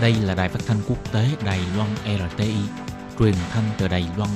Đây là đài phát thanh quốc tế Đài Loan RTI, truyền thanh từ Đài Loan.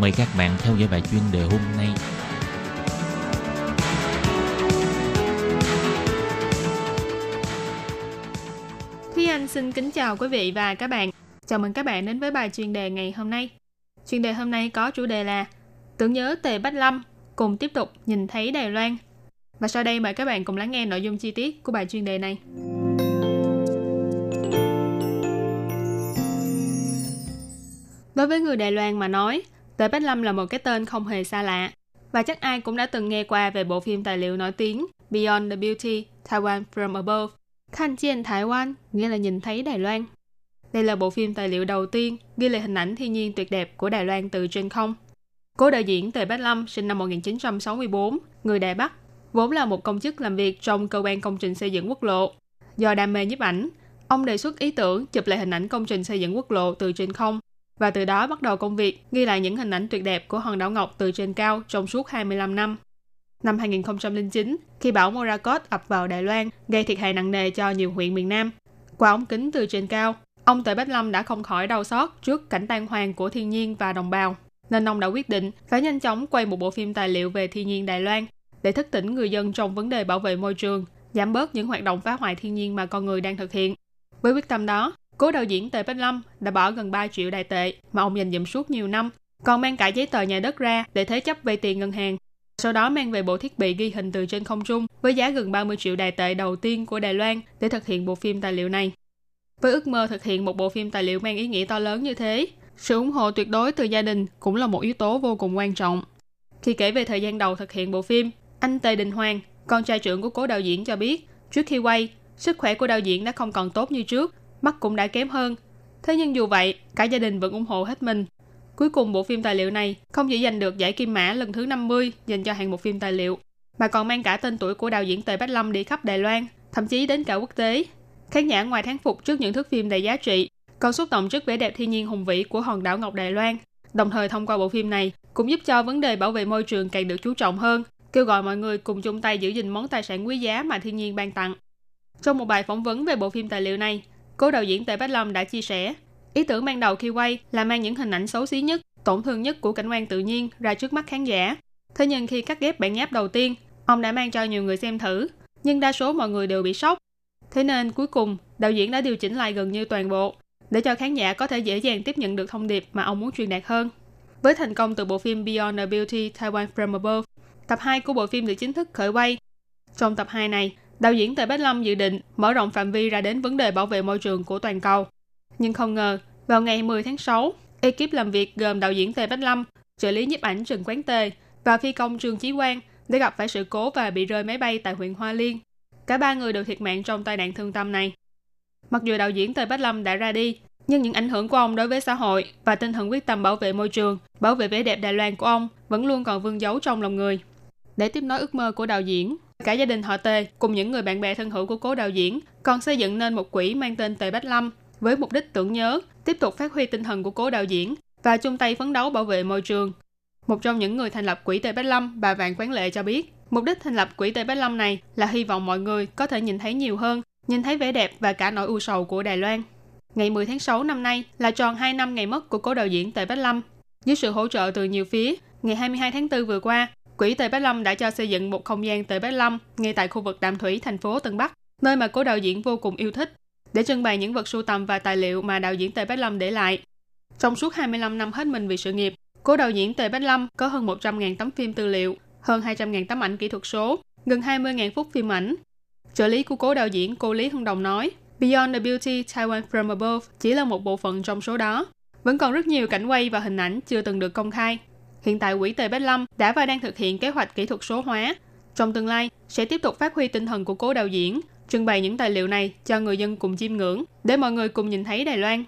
Mời các bạn theo dõi bài chuyên đề hôm nay. Thúy Anh xin kính chào quý vị và các bạn. Chào mừng các bạn đến với bài chuyên đề ngày hôm nay. Chuyên đề hôm nay có chủ đề là Tưởng nhớ Tề Bách Lâm, cùng tiếp tục nhìn thấy Đài Loan. Và sau đây mời các bạn cùng lắng nghe nội dung chi tiết của bài chuyên đề này. Đối với người Đài Loan mà nói, Tề Bách Lâm là một cái tên không hề xa lạ. Và chắc ai cũng đã từng nghe qua về bộ phim tài liệu nổi tiếng Beyond the Beauty, Taiwan from Above. Khan Chien Thái Quan nghĩa là nhìn thấy Đài Loan. Đây là bộ phim tài liệu đầu tiên ghi lại hình ảnh thiên nhiên tuyệt đẹp của Đài Loan từ trên không. Cố đạo diễn Tề Bách Lâm sinh năm 1964, người Đài Bắc, vốn là một công chức làm việc trong cơ quan công trình xây dựng quốc lộ. Do đam mê nhiếp ảnh, ông đề xuất ý tưởng chụp lại hình ảnh công trình xây dựng quốc lộ từ trên không và từ đó bắt đầu công việc ghi lại những hình ảnh tuyệt đẹp của hòn đảo Ngọc từ trên cao trong suốt 25 năm. Năm 2009, khi bão Morakot ập vào Đài Loan, gây thiệt hại nặng nề cho nhiều huyện miền Nam. Qua ống kính từ trên cao, ông Tề Bách Lâm đã không khỏi đau xót trước cảnh tan hoang của thiên nhiên và đồng bào, nên ông đã quyết định phải nhanh chóng quay một bộ phim tài liệu về thiên nhiên Đài Loan để thức tỉnh người dân trong vấn đề bảo vệ môi trường, giảm bớt những hoạt động phá hoại thiên nhiên mà con người đang thực hiện. Với quyết tâm đó, Cố đạo diễn Tề Bách Lâm đã bỏ gần 3 triệu đài tệ mà ông dành dụm suốt nhiều năm, còn mang cả giấy tờ nhà đất ra để thế chấp vay tiền ngân hàng. Sau đó mang về bộ thiết bị ghi hình từ trên không trung với giá gần 30 triệu đài tệ đầu tiên của Đài Loan để thực hiện bộ phim tài liệu này. Với ước mơ thực hiện một bộ phim tài liệu mang ý nghĩa to lớn như thế, sự ủng hộ tuyệt đối từ gia đình cũng là một yếu tố vô cùng quan trọng. Khi kể về thời gian đầu thực hiện bộ phim, anh Tề Đình Hoàng, con trai trưởng của cố đạo diễn cho biết, trước khi quay, sức khỏe của đạo diễn đã không còn tốt như trước mắt cũng đã kém hơn. Thế nhưng dù vậy, cả gia đình vẫn ủng hộ hết mình. Cuối cùng bộ phim tài liệu này không chỉ giành được giải Kim Mã lần thứ 50 dành cho hạng mục phim tài liệu, mà còn mang cả tên tuổi của đạo diễn Tề Bách Lâm đi khắp Đài Loan, thậm chí đến cả quốc tế. Khán giả ngoài thán phục trước những thước phim đầy giá trị, còn xúc động trước vẻ đẹp thiên nhiên hùng vĩ của hòn đảo Ngọc Đài Loan. Đồng thời thông qua bộ phim này cũng giúp cho vấn đề bảo vệ môi trường càng được chú trọng hơn, kêu gọi mọi người cùng chung tay giữ gìn món tài sản quý giá mà thiên nhiên ban tặng. Trong một bài phỏng vấn về bộ phim tài liệu này, Cố đạo diễn Tề Bách Lâm đã chia sẻ, ý tưởng ban đầu khi quay là mang những hình ảnh xấu xí nhất, tổn thương nhất của cảnh quan tự nhiên ra trước mắt khán giả. Thế nhưng khi cắt ghép bản nháp đầu tiên, ông đã mang cho nhiều người xem thử, nhưng đa số mọi người đều bị sốc. Thế nên cuối cùng, đạo diễn đã điều chỉnh lại gần như toàn bộ, để cho khán giả có thể dễ dàng tiếp nhận được thông điệp mà ông muốn truyền đạt hơn. Với thành công từ bộ phim Beyond the Beauty Taiwan from Above, tập 2 của bộ phim được chính thức khởi quay. Trong tập 2 này, đạo diễn Tề Bách Lâm dự định mở rộng phạm vi ra đến vấn đề bảo vệ môi trường của toàn cầu. Nhưng không ngờ, vào ngày 10 tháng 6, ekip làm việc gồm đạo diễn Tề Bách Lâm, trợ lý nhiếp ảnh Trần Quán Tề và phi công Trương Chí Quang đã gặp phải sự cố và bị rơi máy bay tại huyện Hoa Liên. Cả ba người đều thiệt mạng trong tai nạn thương tâm này. Mặc dù đạo diễn Tề Bách Lâm đã ra đi, nhưng những ảnh hưởng của ông đối với xã hội và tinh thần quyết tâm bảo vệ môi trường, bảo vệ vẻ đẹp Đài Loan của ông vẫn luôn còn vương dấu trong lòng người. Để tiếp nối ước mơ của đạo diễn, Cả gia đình họ Tề cùng những người bạn bè thân hữu của cố đạo diễn còn xây dựng nên một quỹ mang tên Tề Bách Lâm với mục đích tưởng nhớ, tiếp tục phát huy tinh thần của cố đạo diễn và chung tay phấn đấu bảo vệ môi trường. Một trong những người thành lập quỹ Tề Bách Lâm, bà Vạn Quán Lệ cho biết, mục đích thành lập quỹ Tề Bách Lâm này là hy vọng mọi người có thể nhìn thấy nhiều hơn, nhìn thấy vẻ đẹp và cả nỗi u sầu của Đài Loan. Ngày 10 tháng 6 năm nay là tròn 2 năm ngày mất của cố đạo diễn Tề Bách Lâm. Dưới sự hỗ trợ từ nhiều phía, ngày 22 tháng 4 vừa qua, Quỹ Tề Bách Lâm đã cho xây dựng một không gian Tề Bách Lâm ngay tại khu vực Đàm Thủy, thành phố Tân Bắc, nơi mà cố đạo diễn vô cùng yêu thích, để trưng bày những vật sưu tầm và tài liệu mà đạo diễn Tề Bách Lâm để lại. Trong suốt 25 năm hết mình vì sự nghiệp, cố đạo diễn Tề Bách Lâm có hơn 100.000 tấm phim tư liệu, hơn 200.000 tấm ảnh kỹ thuật số, gần 20.000 phút phim ảnh. Trợ lý của cố đạo diễn cô Lý Hưng Đồng nói, Beyond the Beauty Taiwan from Above chỉ là một bộ phận trong số đó. Vẫn còn rất nhiều cảnh quay và hình ảnh chưa từng được công khai, Hiện tại quỹ Tề Bách Lâm đã và đang thực hiện kế hoạch kỹ thuật số hóa. Trong tương lai, sẽ tiếp tục phát huy tinh thần của cố đạo diễn, trưng bày những tài liệu này cho người dân cùng chiêm ngưỡng, để mọi người cùng nhìn thấy Đài Loan.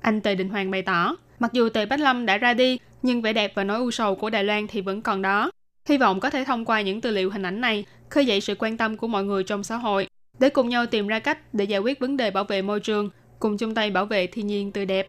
Anh Tề Đình Hoàng bày tỏ, mặc dù Tề Bách Lâm đã ra đi, nhưng vẻ đẹp và nỗi u sầu của Đài Loan thì vẫn còn đó. Hy vọng có thể thông qua những tư liệu hình ảnh này, khơi dậy sự quan tâm của mọi người trong xã hội, để cùng nhau tìm ra cách để giải quyết vấn đề bảo vệ môi trường, cùng chung tay bảo vệ thiên nhiên tươi đẹp.